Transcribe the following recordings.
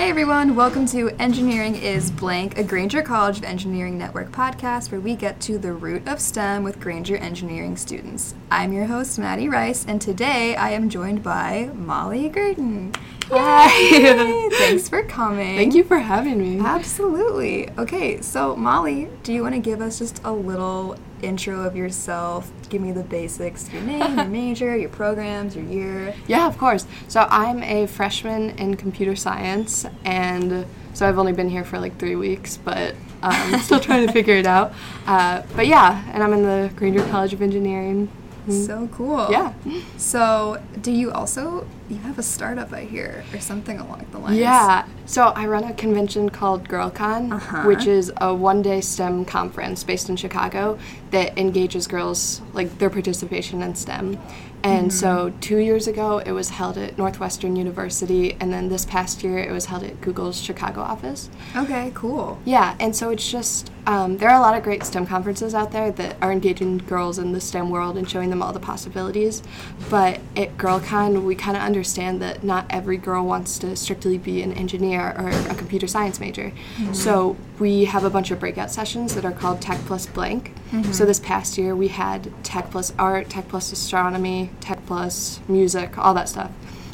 Hey everyone, welcome to Engineering is Blank, a Grainger College of Engineering Network podcast where we get to the root of STEM with Grainger engineering students. I'm your host, Maddie Rice, and today I am joined by Molly Gurdon. Hi! Thanks for coming. Thank you for having me. Absolutely. Okay, so Molly, do you want to give us just a little intro of yourself? Give me the basics your name, your major, your programs, your year. Yeah, of course. So I'm a freshman in computer science, and so I've only been here for like three weeks, but um, I'm still trying to figure it out. Uh, but yeah, and I'm in the Grainger College of Engineering. So cool. Yeah. So, do you also you have a startup I hear or something along the lines? Yeah. So I run a convention called GirlCon, Uh-huh. which is a one-day STEM conference based in Chicago that engages girls like their participation in STEM. And so two years ago, it was held at Northwestern University, and then this past year, it was held at Google's Chicago office. Okay, cool. Yeah, and so it's just um, there are a lot of great STEM conferences out there that are engaging girls in the STEM world and showing them all the possibilities. But at GirlCon, we kind of understand that not every girl wants to strictly be an engineer or a computer science major. So we have a bunch of breakout sessions that are called Tech Plus Blank. Mm-hmm. So this past year, we had Tech Plus Art, Tech Plus Astronomy, Tech Plus Music, all that stuff.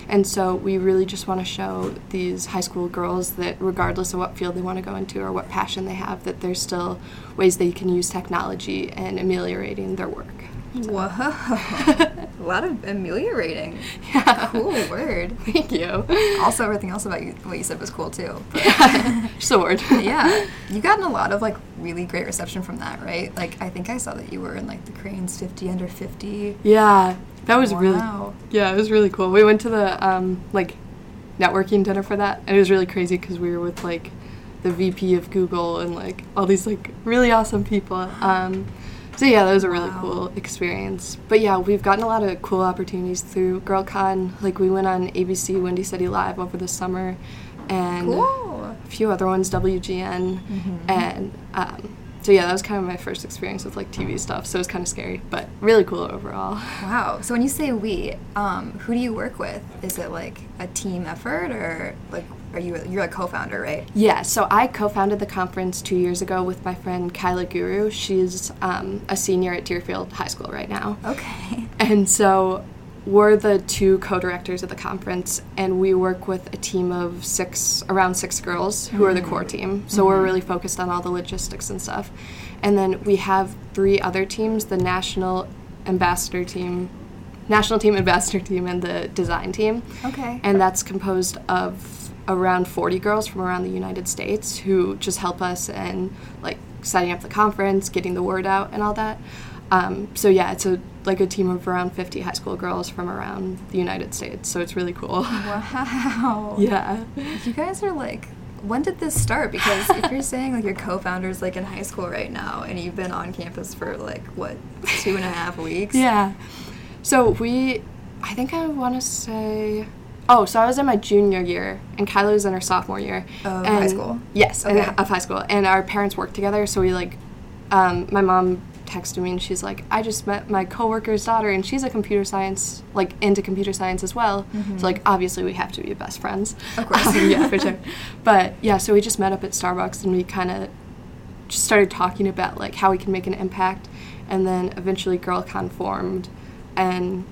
And so we really just want to show these high school girls that regardless of what field they want to go into or what passion they have, that there's still ways they can use technology and ameliorating their work. Whoa. a lot of ameliorating. Yeah. Cool word. Thank you. Also, everything else about you, what you said was cool too. Just a word. yeah, you've gotten a lot of like really great reception from that, right? Like, I think I saw that you were in like the Crain's 50 under 50. Yeah. That was really Wow. Yeah, it was really cool. We went to the um, like networking dinner for that, and it was really crazy because we were with like the VP of Google and like all these like really awesome people. Um, so yeah, that was a really Wow. cool experience. But yeah, we've gotten a lot of cool opportunities through GirlCon. Like we went on ABC Windy City Live over the summer, and Cool. a few other ones, WGN, Mhm. and um, so yeah, that was kind of my first experience with like TV stuff. So it was kind of scary, but really cool overall. Wow. So when you say we, um, who do you work with? Is it like a team effort or like are you you're a co-founder, right? Yeah, so I co-founded the conference two years ago with my friend Kyla Guru. She's um, a senior at Deerfield High School right now, Okay. and so we're the two co-directors of the conference, and we work with a team of six, around six girls who are the core team. So we're really focused on all the logistics and stuff, and then we have three other teams: the national ambassador team, national team ambassador team, and the design team Okay. and that's composed of around 40 girls from around the United States who just help us in like setting up the conference, getting the word out, and all that. Um, so yeah, it's a like a team of around 50 high school girls from around the United States. So it's really cool. wow. yeah. You guys are like when did this start? Because if you're saying like your co-founder's like in high school right now and you've been on campus for like what two and a half weeks? Yeah. So we, I think I want to say. Oh, so I was in my junior year, and Kyla was in her sophomore year. Of high school? Yes, Okay. of high school, and our parents worked together. So we like, um, my mom texted me, and she's like, "I just met my coworker's daughter, and she's a computer science, like into computer science as well. So like, obviously, we have to be best friends. Mm-hmm. Of course. Um, yeah, for sure. But yeah, so we just met up at Starbucks, and we kind of just started talking about like how we can make an impact and then eventually GirlCon formed and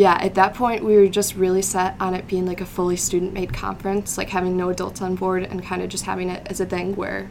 yeah at that point we were just really set on it being like a fully student made conference like having no adults on board and kind of just having it as a thing where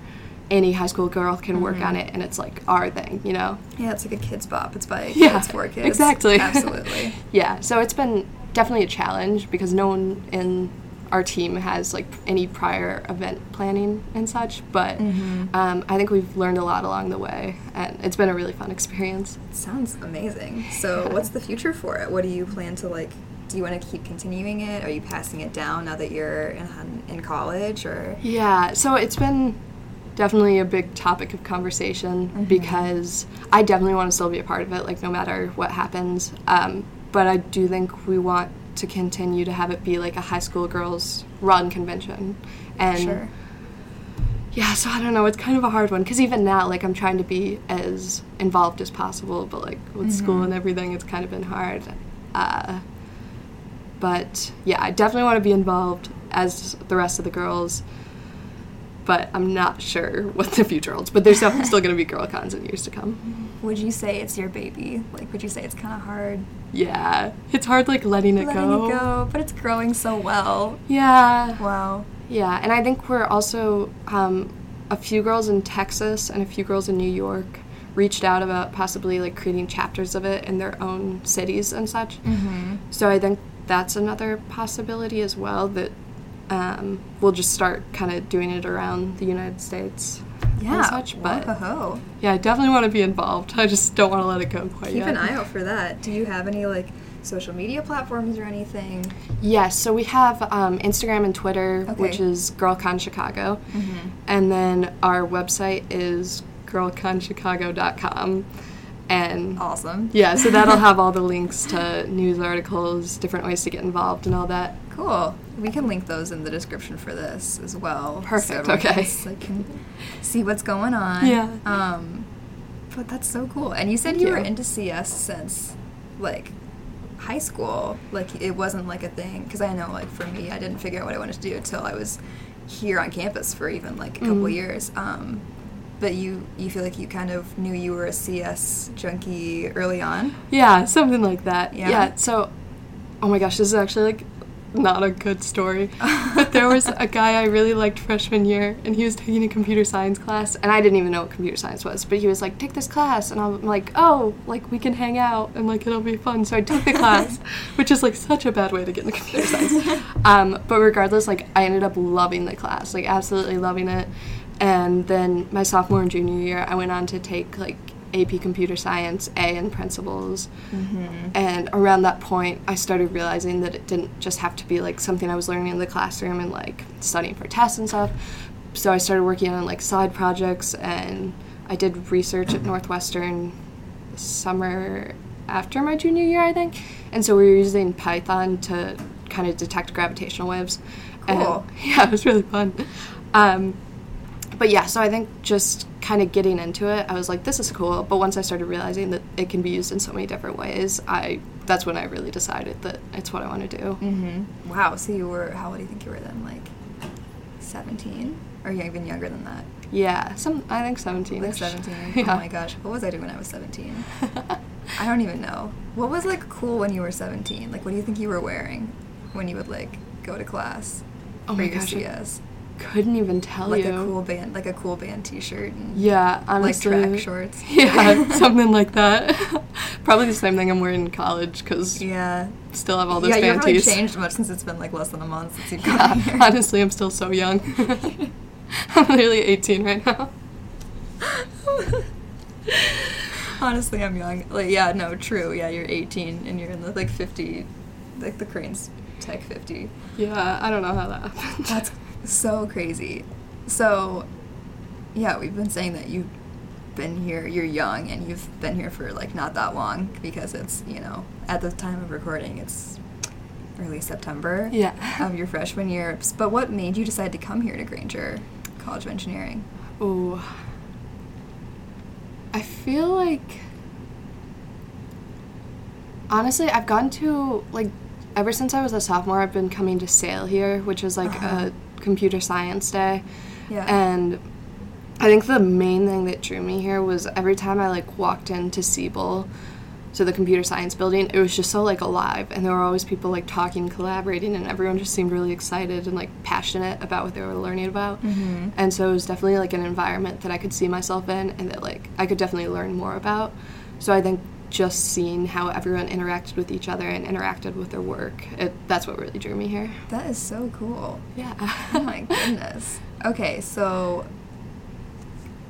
any high school girl can work on mm-hmm. it and it's like our thing you know Yeah, it's like a Kidz Bop. It's by Yeah, kids for kids. exactly. Absolutely. yeah so it's been definitely a challenge because no one in our team has like any prior event planning and such but Mhm. um, i think we've learned a lot along the way and it's been a really fun experience Sounds amazing. So, what's the future for it? What do you plan to like? Do you want to keep continuing it? Are you passing it down now that you're in, in college, or? Yeah, so it's been definitely a big topic of conversation Mhm. because I definitely want to still be a part of it, like no matter what happens. Um, but I do think we want to continue to have it be like a high school girls run convention. And sure. yeah, so I don't know, it's kind of a hard one because even now, like I'm trying to be as involved as possible, but like with school Mhm. and everything, it's kind of been hard. Uh, but yeah, I definitely want to be involved. As the rest of the girls. But I'm not sure what the future holds. But there's definitely still going to be girl cons in years to come. Would you say it's your baby? Like, would you say it's kind of hard Yeah, it's hard like letting it letting go. it go? But it's growing so well. Yeah, Wow. yeah, and I think we're also um, a few girls in Texas and a few girls in New York reached out about possibly like creating chapters of it in their own cities and such. Mm-hmm. So I think that's another possibility as well that um, we'll just start kind of doing it around the United States Yeah. and such. But yeah, I definitely want to be involved. I just don't want to let it go quite Keep yet. an eye out for that. Do you have any like social media platforms or anything? Yes, so we have um, Instagram and Twitter, Okay. which is GirlCon Chicago, Mm-hmm. and then our website is girlconchicago.com, and Awesome. yeah, so that'll have all the links to news articles, different ways to get involved, and all that. Cool. We can link those in the description for this as well. Perfect, everyone okay. can s- like, can see what's going on. Yeah. Um, but that's so cool. And you said Thank you were into CS since like high school. Like it wasn't like a thing because I know like for me, I didn't figure out what I wanted to do until I was here on campus for even like a couple Mhm. years. Um, but you you feel like you kind of knew you were a CS junkie early on. Yeah, something like that. Yeah. Yeah. so, oh my gosh, this is actually like not a good story. but there was a guy I really liked freshman year, and he was taking a computer science class, and I didn't even know what computer science was. But he was like, "Take this class," and I'm like, "Oh, like we can hang out, and like it'll be fun." So I took the class, which is like such a bad way to get into computer science. Um, but regardless, like I ended up loving the class, like absolutely loving it. And then my sophomore and junior year, I went on to take like AP Computer Science, A and Principles. Mm-hmm. And around that point, I started realizing that it didn't just have to be like something I was learning in the classroom and like studying for tests and stuff. So I started working on like side projects and I did research at Northwestern summer after my junior year, I think. And so we were using Python to kind of detect gravitational waves. Cool. And, yeah, it was really fun. Um, but yeah, so I think just kind of getting into it, I was like, this is cool. But once I started realizing that it can be used in so many different ways, I that's when I really decided that it's what I want to do. Mm-hmm. Wow. So you were, how old do you think you were then? Like 17? Or you even younger than that? Yeah, some I think seventeen. Like 17? Yeah. Oh my gosh. What was I doing when I was 17? I don't even know. What was like cool when you were 17? Like, what do you think you were wearing when you would like go to class? Oh for my your gosh, CS? Couldn't even tell Like you. a cool band, like a cool band T-shirt and Yeah, honestly. like track shorts. Yeah, something like that. Probably the same thing I'm wearing in college because Yeah. still have all those yeah, you haven't really changed much since it's been like less than a month since you've Yeah, gotten here. honestly, I'm still so young. I'm literally 18 right now. Honestly, I'm young. Like, yeah, no, true. Yeah, you're 18 and you're in the like 50, like the Crain's Tech 50. Yeah, I don't know how that happened. That's so crazy. So, yeah, we've been saying that you've been here, you're young, and you've been here for like not that long because it's, you know, at the time of recording, it's early September Yeah. of your freshman year. But what made you decide to come here to Grainger College of Engineering? Oh, I feel like honestly, I've gone to like ever since I was a sophomore, I've been coming to Sale here, which is like Uh-huh. a computer science day. Yeah. And I think the main thing that drew me here was every time I like walked into Siebel, so the computer science building, it was just so like alive, and there were always people like talking, collaborating, and everyone just seemed really excited and like passionate about what they were learning about. Mhm. And so it was definitely like an environment that I could see myself in, and that like I could definitely learn more about. So I think just seeing how everyone interacted with each other and interacted with their work, it, that's what really drew me here. That is so cool. Yeah. Oh my goodness. Okay, so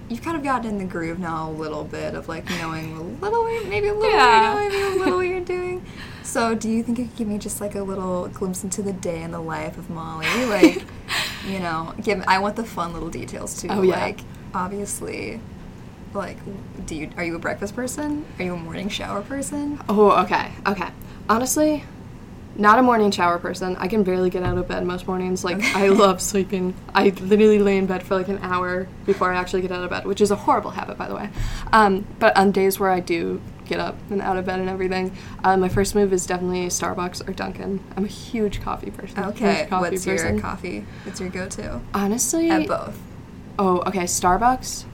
you've kind of gotten in the groove now a little bit of like knowing a little, maybe a little, Yeah. maybe a little what you're doing. So, do you think you could give me just like a little glimpse into the day in the life of Molly? Like, you know, give. I want the fun little details too. Oh, yeah. Like, obviously, like, do you are you a breakfast person? Are you a morning shower person? Oh, okay, okay. Honestly, not a morning shower person. I can barely get out of bed most mornings. Like, I love sleeping. I literally lay in bed for like an hour before I actually get out of bed, which is a horrible habit, by the way. Um, but on days where I do get up and out of bed and everything. Uh, my first move is definitely Starbucks or Dunkin'. I'm a huge coffee person. Okay, coffee what's person. your coffee? What's your go-to? Honestly, At both. oh, okay, Starbucks.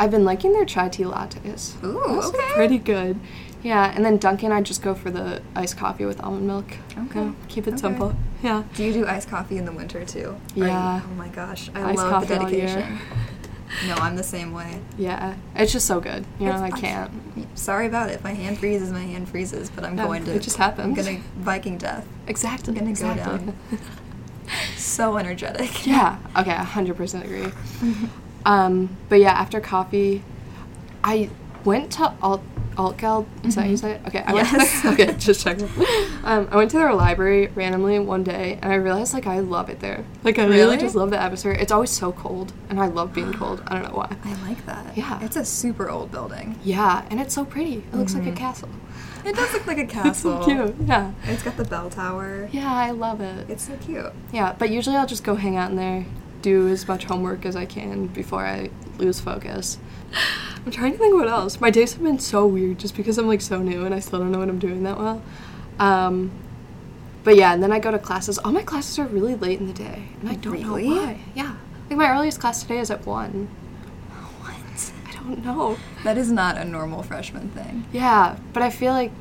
I've been liking their chai tea lattes. Ooh, Those okay. pretty good. Yeah, and then Dunkin', I just go for the iced coffee with almond milk. Okay, Yeah, keep it okay. simple. Yeah. Do you do iced coffee in the winter too? Or you- Yeah. oh my gosh, I Iced love the coffee all year. dedication. No, I'm the same way. Yeah, it's just so good. You know, It's- I can't. Sorry about it. If my hand freezes, my hand freezes. But I'm Yeah, going to. it just happens. I'm gonna Viking death. Exactly. I'm gonna go exactly. down. So energetic. yeah. Okay, 100% agree. um, but yeah, after coffee, I went to Alt Altgeld. Is that how you say it? Okay, I Yes. went. To okay, just checking. Um, I went to their library randomly one day, and I realized like I love it there. Like I really, Really? just love the atmosphere. It's always so cold, and I love being cold. I don't know why. I like that. Yeah. It's a super old building. Yeah, and it's so pretty. It looks like a Mhm. castle. It does look like a castle. It's so cute. Yeah. It's got the bell tower. Yeah, I love it. It's so cute. Yeah, but usually I'll just go hang out in there, do as much homework as I can before I lose focus. I'm trying to think what else. My days have been so weird just because I'm like so new and I still don't know what I'm doing that well. Um, but yeah, and then I go to classes. All my classes are really late in the day, and I don't Really? know why. Yeah, like my earliest class today is at one. What? I don't know. That is not a normal freshman thing. Yeah, but I feel like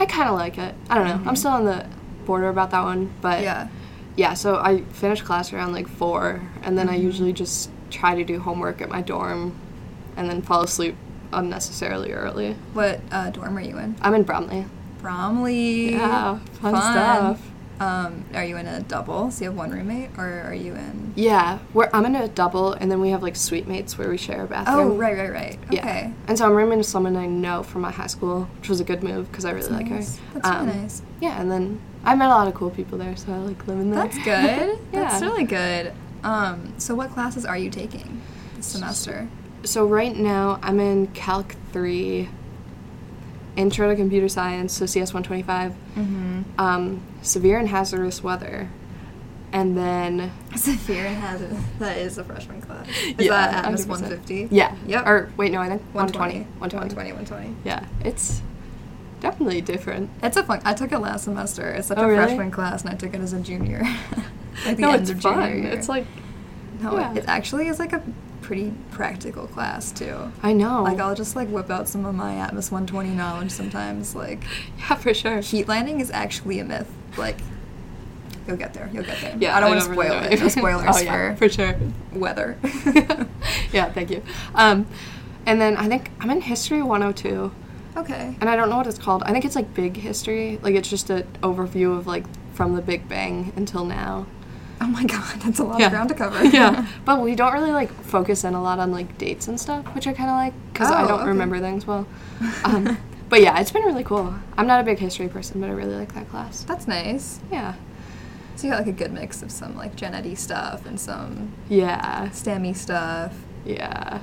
I kind of like it. I don't know. I'm Mhm. still on the border about that one, but Yeah. Yeah, so I finish class around like four, and then I Mhm. usually just try to do homework at my dorm, and then fall asleep unnecessarily early. What uh, dorm are you in? I'm in Bromley. Bromley. Yeah, fun stuff. Um, are you in a double? So you have one roommate, or are you in? Yeah, we're, I'm in a double, and then we have like suite mates where we share a bathroom. Oh, right, right, right. Okay. Yeah. And so I'm rooming with someone I know from my high school, which was a good move because I really That's like nice. her. That's really Um, nice. Yeah, and then I met a lot of cool people there, so I like living there. That's good. yeah. That's really good. Um, so what classes are you taking this semester? So right now I'm in Calc 3, Intro to Computer Science, so CS 125, Mm-hmm. um, Severe and Hazardous Weather, and then Severe and Hazardous, That is a freshman class. Is Yeah, that Atmos 100%. 150? yeah, Yep. or wait, no, I think 120. 120, 120, 120. Yeah, it's definitely different. It's a fun. I took it last semester. It's such Oh, a really? freshman class, and I took it as a junior. like no, it's fun. It's like no, yeah. it, it actually is like a pretty practical class too. I know. Like I'll just like whip out some of my Atmos 120 knowledge sometimes. Like yeah, for sure. heat lightning is actually a myth. Like you'll get there. You'll get there. Yeah, I don't want to spoil know it. No spoilers oh, yeah, for for sure. weather. yeah, thank you. Um, and then I think I'm in History 102. Okay. and I don't know what it's called. I think it's like big history. Like it's just an overview of like from the Big Bang until now. Oh my god, that's a lot yeah. of ground to cover. yeah, but we don't really like focus in a lot on like dates and stuff, which I kind of like because I Oh, don't okay. remember things well. Um, but yeah, it's been really cool. I'm not a big history person, but I really like that class. That's nice. Yeah, So you got like a good mix of some like Gen Ed stuff and some yeah, STEMmy stuff. yeah,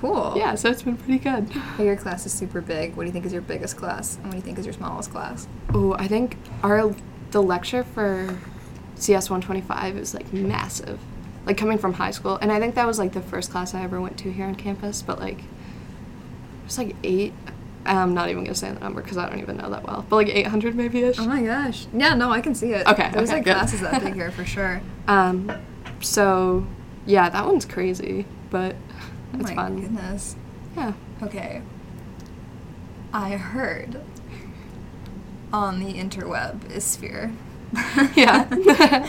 Cool. yeah. So it's been pretty good. Your class is super big. What do you think is your biggest class? And what do you think is your smallest class? Oh, I think our the lecture for CS 125 is like massive. Like coming from high school, and I think that was like the first class I ever went to here on campus. But like, it's like eight. I'm not even gonna say the number because I don't even know that well. But like 800 maybe ish. Oh my gosh. Yeah, no, I can see it. Okay, There's okay, like good. classes that big here for sure. Um, so yeah, that one's crazy, but it's my fun. goodness. Yeah. Okay. I heard on the interweb is sphere. Yeah.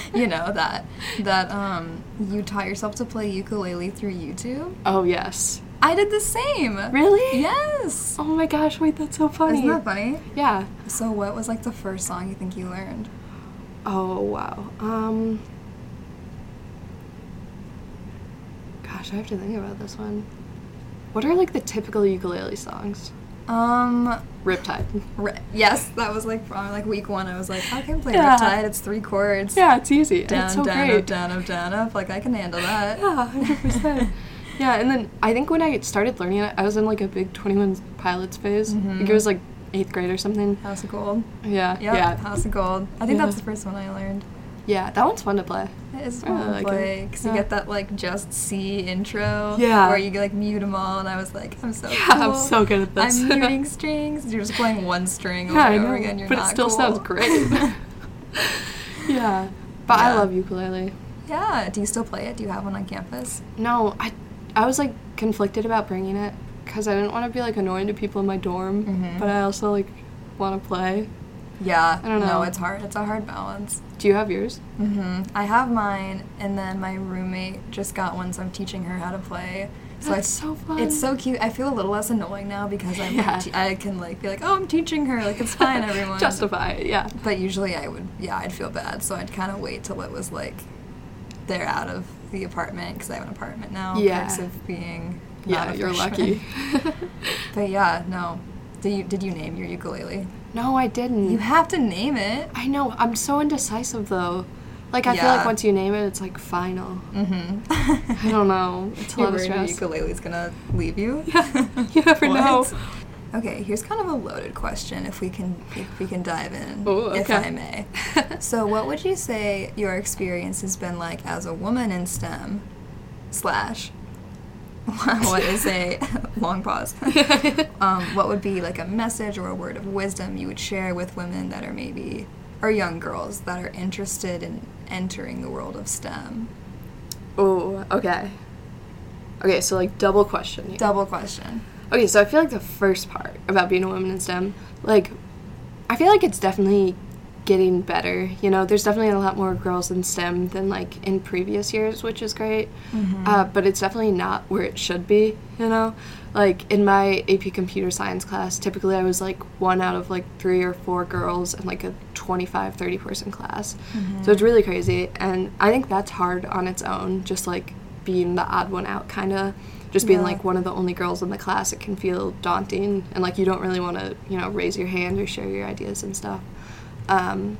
you know that that um you taught yourself to play ukulele through YouTube. Oh yes. I did the same. Really? Yes. Oh my gosh! Wait, that's so funny. Isn't that funny? Yeah. So what was like the first song you think you learned? Oh wow. Um. Gosh, I have to think about this one. What are like the typical ukulele songs? Um Riptide. Ri- yes, that was like probably like week one. I was like, I can play Yeah. Riptide. It's three chords. Yeah, it's easy. Down, it's so down, great. up, down, up, down, up. Like I can handle that. Yeah, hundred percent. Yeah, and then I think when I started learning it, I was in like a big Twenty One Pilots phase. Think Mhm. it was like eighth grade or something. House of Gold. Yeah. Yep, Yeah. House of Gold. I think Yeah. that's the first one I learned. Yeah, that one's fun to play. It is I fun to like play because you get that like just C intro. Yeah. Where you like mute them all, and I was like, I'm so Yeah, cool. I'm so good at this. I'm muting strings. You're just playing one string over Yeah, and over again. You're but it still cool. sounds great. yeah, but I Yeah. love ukulele. yeah. Do you still play it? Do you have one on campus? No, I I was like conflicted about bringing it because I didn't want to be like annoying to people in my dorm, Mhm. but I also like want to play. Yeah. I don't No, know. it's hard. It's a hard balance. Do you have yours? Mm-hmm. I have mine, and then my roommate just got one, so I'm teaching her how to play. So That's I, so fun. It's so cute. I feel a little less annoying now because I'm. Yeah. te- I can like be like, oh, I'm teaching her. Like it's fine, everyone. Justify it, yeah. But usually I would, yeah, I'd feel bad, so I'd kind of wait till it was like they're out of the apartment because I have an apartment now. Yeah. Perks of being. Yeah, you're freshman. lucky. but yeah, no. Did you did you name your ukulele? No, I didn't. You have to name it. I know. I'm so indecisive though. Like I feel like once you name it, it's like final. Mm-hmm. I don't know. It's a lot of your stress. ukulele's gonna leave you. Yeah, you never know. Okay, here's kind of a loaded question. If we can, if we can dive in, Ooh, if. I may. so, what would you say your experience has been like as a woman in STEM? Slash, what is a long pause? um, what would be like a message or a word of wisdom you would share with women that are maybe or young girls that are interested in entering the world of STEM? Oh, okay. Okay, so like double question. here. Double question. Okay, so I feel like the first part about being a woman in STEM, like, I feel like it's definitely getting better. You know, there's definitely a lot more girls in STEM than like in previous years, which is great. Uh, but it's definitely not where it should be. You know, like in my AP Computer Science class, typically I was like one out of like three or four girls in like a 25, 30 person class. So it's really crazy, and I think that's hard on its own. Just like being the odd one out, kind of just being Yeah. like one of the only girls in the class, it can feel daunting, and like you don't really want to, you know, raise your hand or share your ideas and stuff. Um,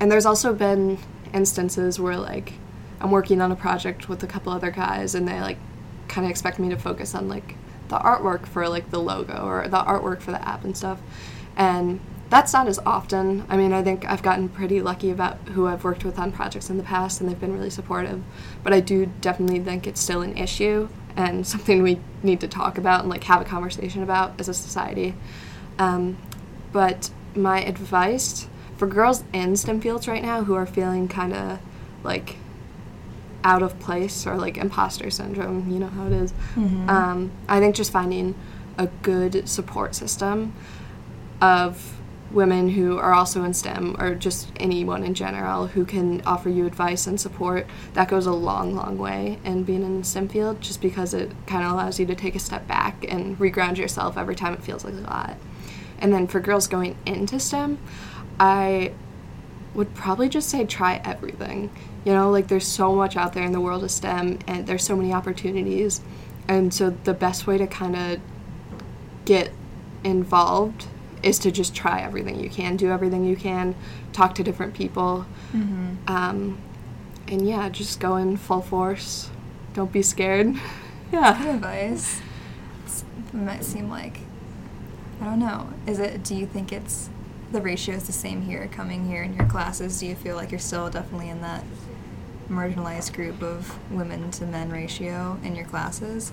and there's also been instances where like I'm working on a project with a couple other guys, and they like kind of expect me to focus on like the artwork for like the logo or the artwork for the app and stuff, and that's not as often. I mean, I think I've gotten pretty lucky about who I've worked with on projects in the past, and they've been really supportive. But I do definitely think it's still an issue and something we need to talk about and like have a conversation about as a society. Um, but my advice for girls in STEM fields right now who are feeling kind of like out of place or like imposter syndrome, you know how it is. Mhm. Um, I think just finding a good support system of women who are also in STEM or just anyone in general who can offer you advice and support that goes a long, long way in being in the STEM field just because it kind of allows you to take a step back and reground yourself every time it feels like a lot. And then for girls going into STEM, I would probably just say try everything. You know, like there's so much out there in the world of STEM and there's so many opportunities. And so the best way to kind of get involved is to just try everything you can, do everything you can, talk to different people. Mm-hmm. Um, and yeah, just go in full force. Don't be scared. Good yeah. advice. It's, it might seem like I don't know. Is it? Do you think it's the ratio is the same here? Coming here in your classes, do you feel like you're still definitely in that marginalized group of women to men ratio in your classes?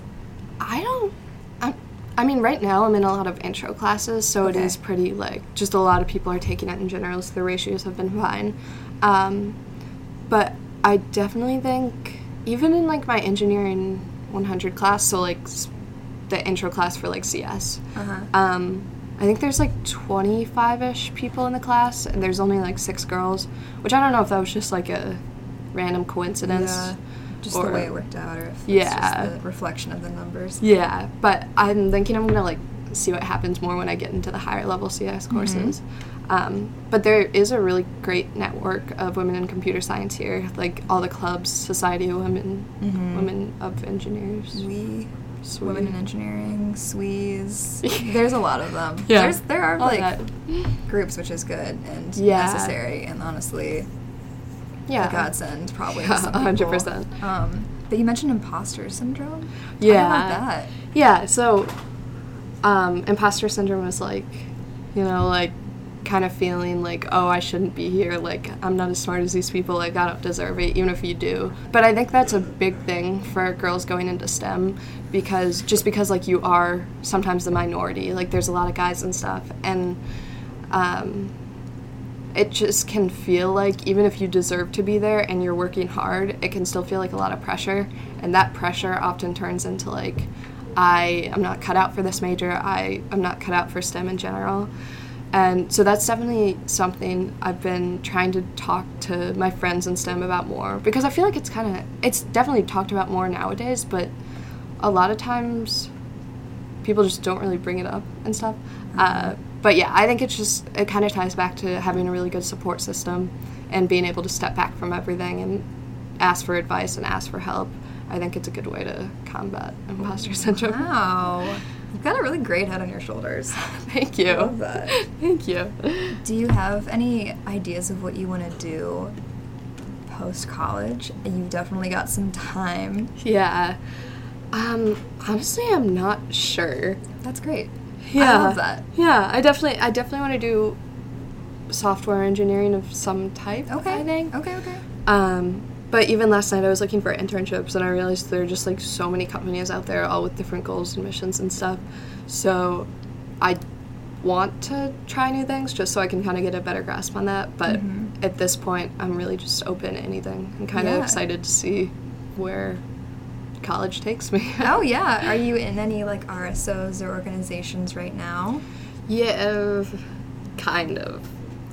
I don't. I, I mean, right now I'm in a lot of intro classes, so Okay. it is pretty like just a lot of people are taking it in general, so the ratios have been fine. Um, but I definitely think even in like my engineering 100 class, so like the intro class for like CS, Uh-huh. um, I think there's like 25-ish people in the class, and there's only like six girls, which I don't know if that was just like a random coincidence. Yeah, just or- the way it worked out, or if it's Yeah. just the reflection of the numbers. Yeah, but I'm thinking I'm gonna like see what happens more when I get into the higher level CS courses. Um, but there is a really great network of women in computer science here, like all the clubs, Society of Women, Mhm. Women of Engineers. We Sweet. women in engineering, SWEs. There's a lot of them. Yeah, There's there are all like that. groups, which is good and Yeah. necessary, and honestly, Yeah, a godsend probably. Yeah, some a hundred percent. Um, but you mentioned imposter syndrome. Yeah. about that. Yeah, so um, imposter syndrome is like, you know, like kind of feeling like, oh, I shouldn't be here. Like, I'm not as smart as these people. Like, I don't deserve it, even if you do. But I think that's a big thing for girls going into STEM because just because, like, you are sometimes the minority, like, there's a lot of guys and stuff. And, um, it just can feel like even if you deserve to be there and you're working hard, it can still feel like a lot of pressure. And that pressure often turns into like, I am not cut out for this major, I am not cut out for STEM in general. And so that's definitely something I've been trying to talk to my friends in STEM about more because I feel like it's kind of, it's definitely talked about more nowadays, but a lot of times people just don't really bring it up and stuff. Uh, but yeah, I think it's just it kind of ties back to having a really good support system and being able to step back from everything and ask for advice and ask for help. I think it's a good way to combat imposter syndrome. Wow. You've got a really great head on your shoulders. Thank you. Love that. Thank you. Do you have any ideas of what you want to do post college? You've definitely got some time. Yeah. Um, honestly, I'm not sure. That's great. Yeah. I love that. Yeah, I definitely I definitely want to do software engineering of some type, Okay. I think. Okay, okay. Um, but even last night, I was looking for internships, and I realized there are just like so many companies out there, all with different goals and missions and stuff. So, I want to try new things just so I can kind of get a better grasp on that. But Mhm. at this point, I'm really just open to anything. I'm kind of Yeah. excited to see where college takes me. Oh yeah. Are you in any like RSOs or organizations right now? Yeah, kind of.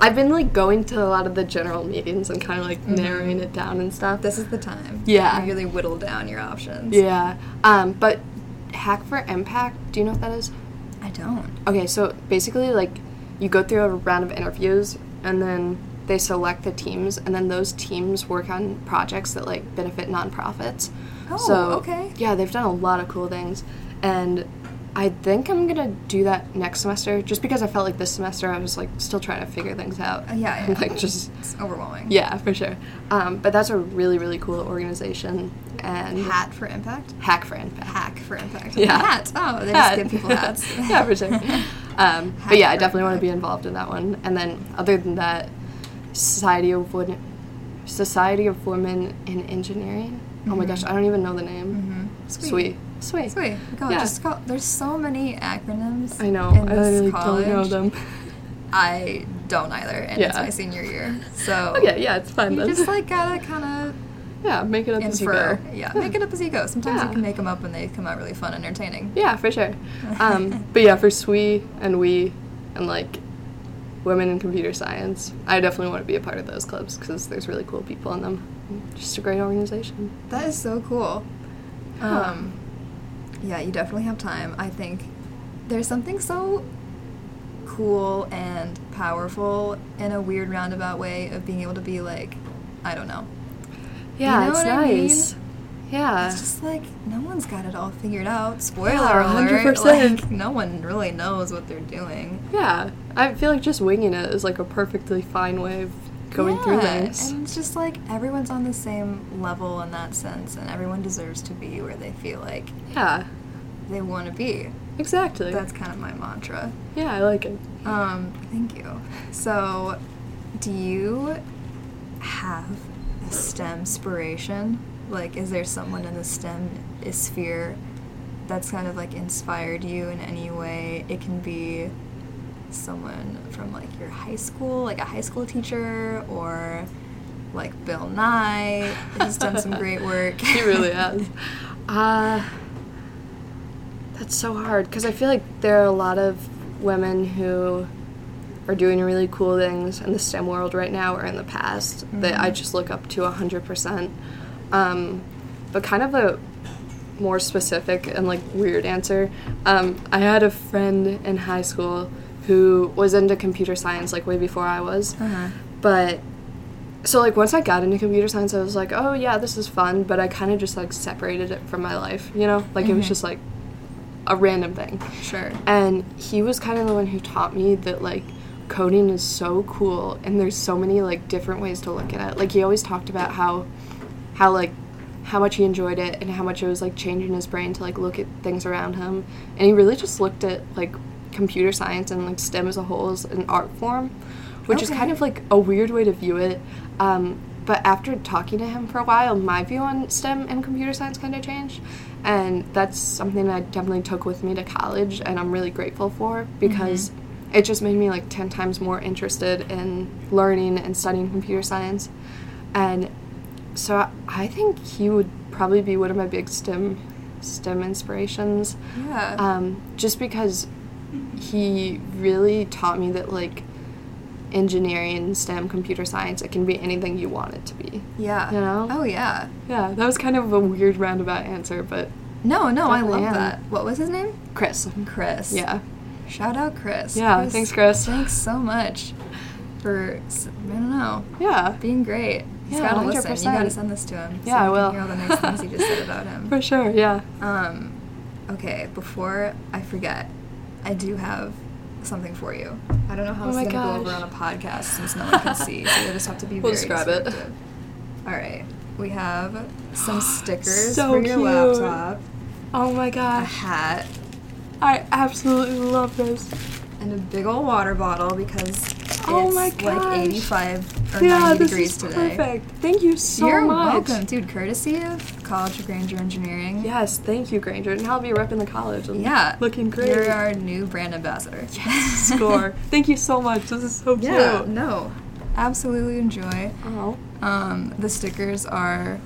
I've been like going to a lot of the general meetings and kind of like narrowing it down and stuff. This is the time. Yeah. You really whittle down your options. Yeah. Um, but Hack for Impact, do you know what that is? I don't. Okay, so basically, like, you go through a round of interviews and then they select the teams, and then those teams work on projects that like benefit nonprofits. Oh, so, okay. Yeah, they've done a lot of cool things, and I think I'm gonna do that next semester, just because I felt like this semester I was like still trying to figure things out. Uh, yeah, yeah. like just It's overwhelming. yeah, for sure. Um, but that's a really really cool organization, and Hat for impact. Hack for Impact. Hack for impact. Yeah. Hat. Oh, they Hat. just give people hats. yeah, for sure. Um, but yeah, I definitely want to be involved in that one. And then other than that, Society of Women, Society of Women in Engineering. Oh my Mhm. gosh, I don't even know the name. Mm-hmm. Sweet, sweet. Sweet. Go. Yeah. Just go. There's so many acronyms. I know. I literally college. don't know them. I don't either, and it's my senior year. So okay, yeah, it's fine you then. just like gotta kind of yeah, make it up as you go. infer. Yeah, make it up as you go. Sometimes Yeah. you can make them up and they come out really fun, and entertaining. Yeah, for sure. Um, but yeah, for SWE and we and like women in computer science, I definitely want to be a part of those clubs because there's really cool people in them. Just a great organization. That is so cool. Yeah. Um, yeah, you definitely have time. I think there's something so cool and powerful in a weird roundabout way of being able to be like, I don't know. Yeah, know it's what I mean? nice. Yeah. It's just like no one's got it all figured out. Spoiler Yeah, alert! 100%. Like no one really knows what they're doing. Yeah, I feel like just winging it is like a perfectly fine way of going through Yeah, things. And it's just like everyone's on the same level in that sense, and everyone deserves to be where they feel like Yeah, they want to be. exactly. That's kind of my mantra. yeah, I like it. Um, thank you. So, do you have a STEM inspiration? Like, is there someone in the STEM sphere that's kind of like inspired you in any way? It can be someone from like your high school, like a high school teacher, or like Bill Nye has done some great work. He really has. Uh, that's so hard because I feel like there are a lot of women who are doing really cool things in the STEM world right now or in the past that I Mhm. just look up to 100%. Um, but kind of a more specific and like weird answer. Um, I had a friend in high school who was into computer science like way before I was. Uh-huh. But so like once I got into computer science, I was like, oh yeah, this is fun. But I kind of just like separated it from my life, you know, like it was Mhm. just like a random thing. Sure. And he was kind of the one who taught me that like coding is so cool and there's so many like different ways to look at it. Like he always talked about how how like how much he enjoyed it and how much it was like changing his brain to like look at things around him. And he really just looked at like computer science and like STEM as a whole is an art form, which is kind of like a weird way to view it. Um, but after talking to him for a while, my view on STEM and computer science kind of changed. And that's something I definitely took with me to college, and I'm really grateful for because it just made me like 10 times more interested in learning and studying computer science. And so I- I think he would probably be one of my big STEM STEM inspirations Yeah. um, just because he really taught me that like engineering stem computer science it can be anything you want it to be yeah. you know? Oh yeah. yeah that was kind of a weird roundabout answer but No, no, I love am. that. What was his name? chris Chris. yeah Shout out Chris. Yeah, thanks, Chris. Thanks so much for I don't know yeah being great. He's Yeah, gotta listen. You 100%. gotta send this to him. Yeah, I so will. Hear all the nice things you just said about him. for sure yeah Um, okay, before I forget, I do have something for you. I don't know how Oh this is gonna go over on a podcast since no one can see, so you'll just have to be We'll very describe it. All right, we have some stickers So for your cute. laptop, oh my god. a hat, i absolutely love this and a big old water bottle because it's Oh my like gosh. 85 or yeah 90 this degrees is today. perfect thank you so much. You're much welcome, dude. Courtesy of College of Grainger Engineering. yes thank you grainger and i'll be repping the college and Yeah. looking great You're our new brand ambassador. yes score thank you so much this is so cute Yeah, no. Absolutely enjoy. oh Um, the stickers are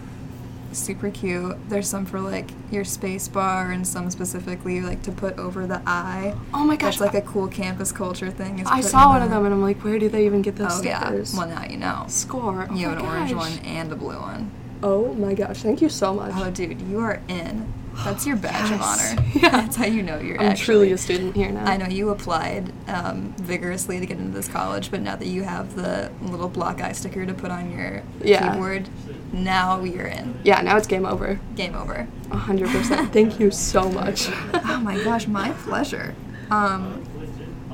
super cute. There's some for like your space bar and some specifically like to put over the eye. Oh my gosh, That's like a cool campus culture thing. I saw one of them and I'm like, where do they even get those Oh stickers? yeah. Well now you know. Score. Oh You have an orange one and a blue one. Oh my gosh, thank you so much. Oh dude, you are in. That's your badge of honor. Yeah. That's how you know you're I'm actually truly a student here now. I know you applied um, vigorously to get into this college, but now that you have the little block eye sticker to put on your Yeah. keyboard, now you're in. Yeah, now it's game over. Game over. Hundred percent. Thank you so much. oh my gosh, my pleasure. Um,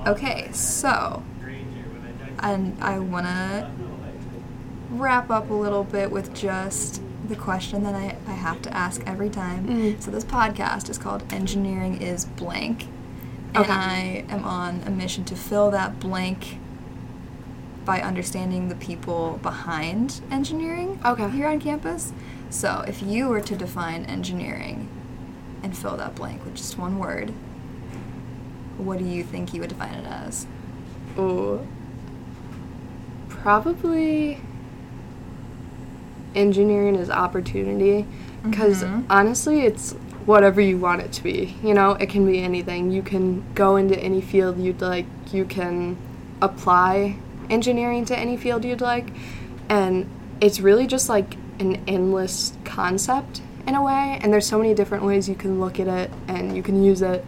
okay, so, and I want to wrap up a little bit with just the question that I, I have to ask every time. Mm. So, this podcast is called Engineering is Blank. And Okay. I am on a mission to fill that blank by understanding the people behind engineering Okay. here on campus. So, if you were to define engineering and fill that blank with just one word, what do you think you would define it as? Ooh. Probably engineering is opportunity because Mhm. honestly it's whatever you want it to be you know it can be anything you can go into any field you'd like you can apply engineering to any field you'd like and it's really just like an endless concept in a way and there's so many different ways you can look at it and you can use it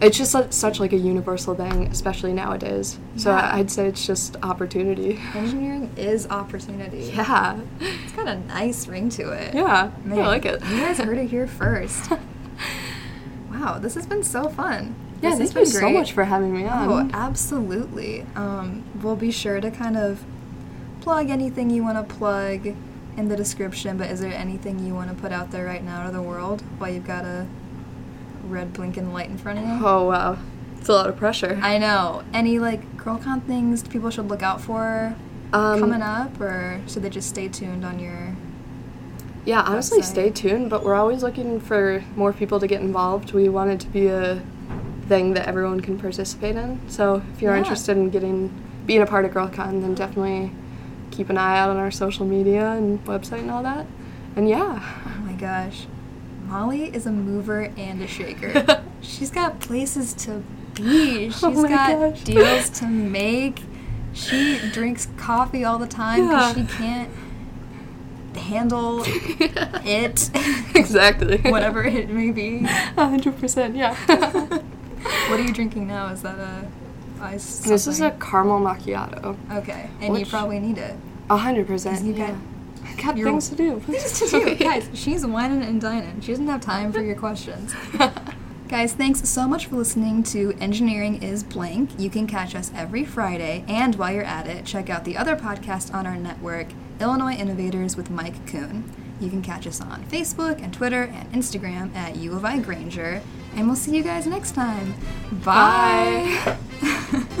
it's just like, such like a universal thing especially nowadays so Yeah. I'd say it's just opportunity Engineering is opportunity. yeah It's got a nice ring to it. yeah Man, i like it You guys heard it here first. wow, this has been so fun. Yeah This thank you so much for having me on Oh, absolutely. Um, we'll be sure to kind of plug anything you want to plug in the description, but is there anything you want to put out there right now to the world while you've got a red blinking light in front of you? oh wow it's a lot of pressure I know. Any like GirlCon things people should look out for um, coming up, or should they just stay tuned on your? Yeah, honestly, website. stay tuned, but we're always looking for more people to get involved. We want it to be a thing that everyone can participate in. So if you're Yeah. interested in getting being a part of GirlCon, then definitely keep an eye out on our social media and website and all that. And yeah, Oh my gosh, Molly is a mover and a shaker. She's got places to be. Oh She's Oh got gosh. deals to make. She drinks coffee all the time because Yeah. she can't handle it, exactly. whatever it may be. A hundred percent. Yeah. What are you drinking now? Is that a ice? this is a caramel macchiato. okay, and you probably need it. A hundred percent. you got- yeah. I got you're- things to do. Things to do, guys. She's wining and dining. She doesn't have time for your questions. Guys, thanks so much for listening to Engineering is Blank. You can catch us every Friday, and while you're at it, check out the other podcast on our network, Illinois Innovators with Mike Kuhn. You can catch us on Facebook and Twitter and Instagram at U of I Grainger. And we'll see you guys next time. Bye.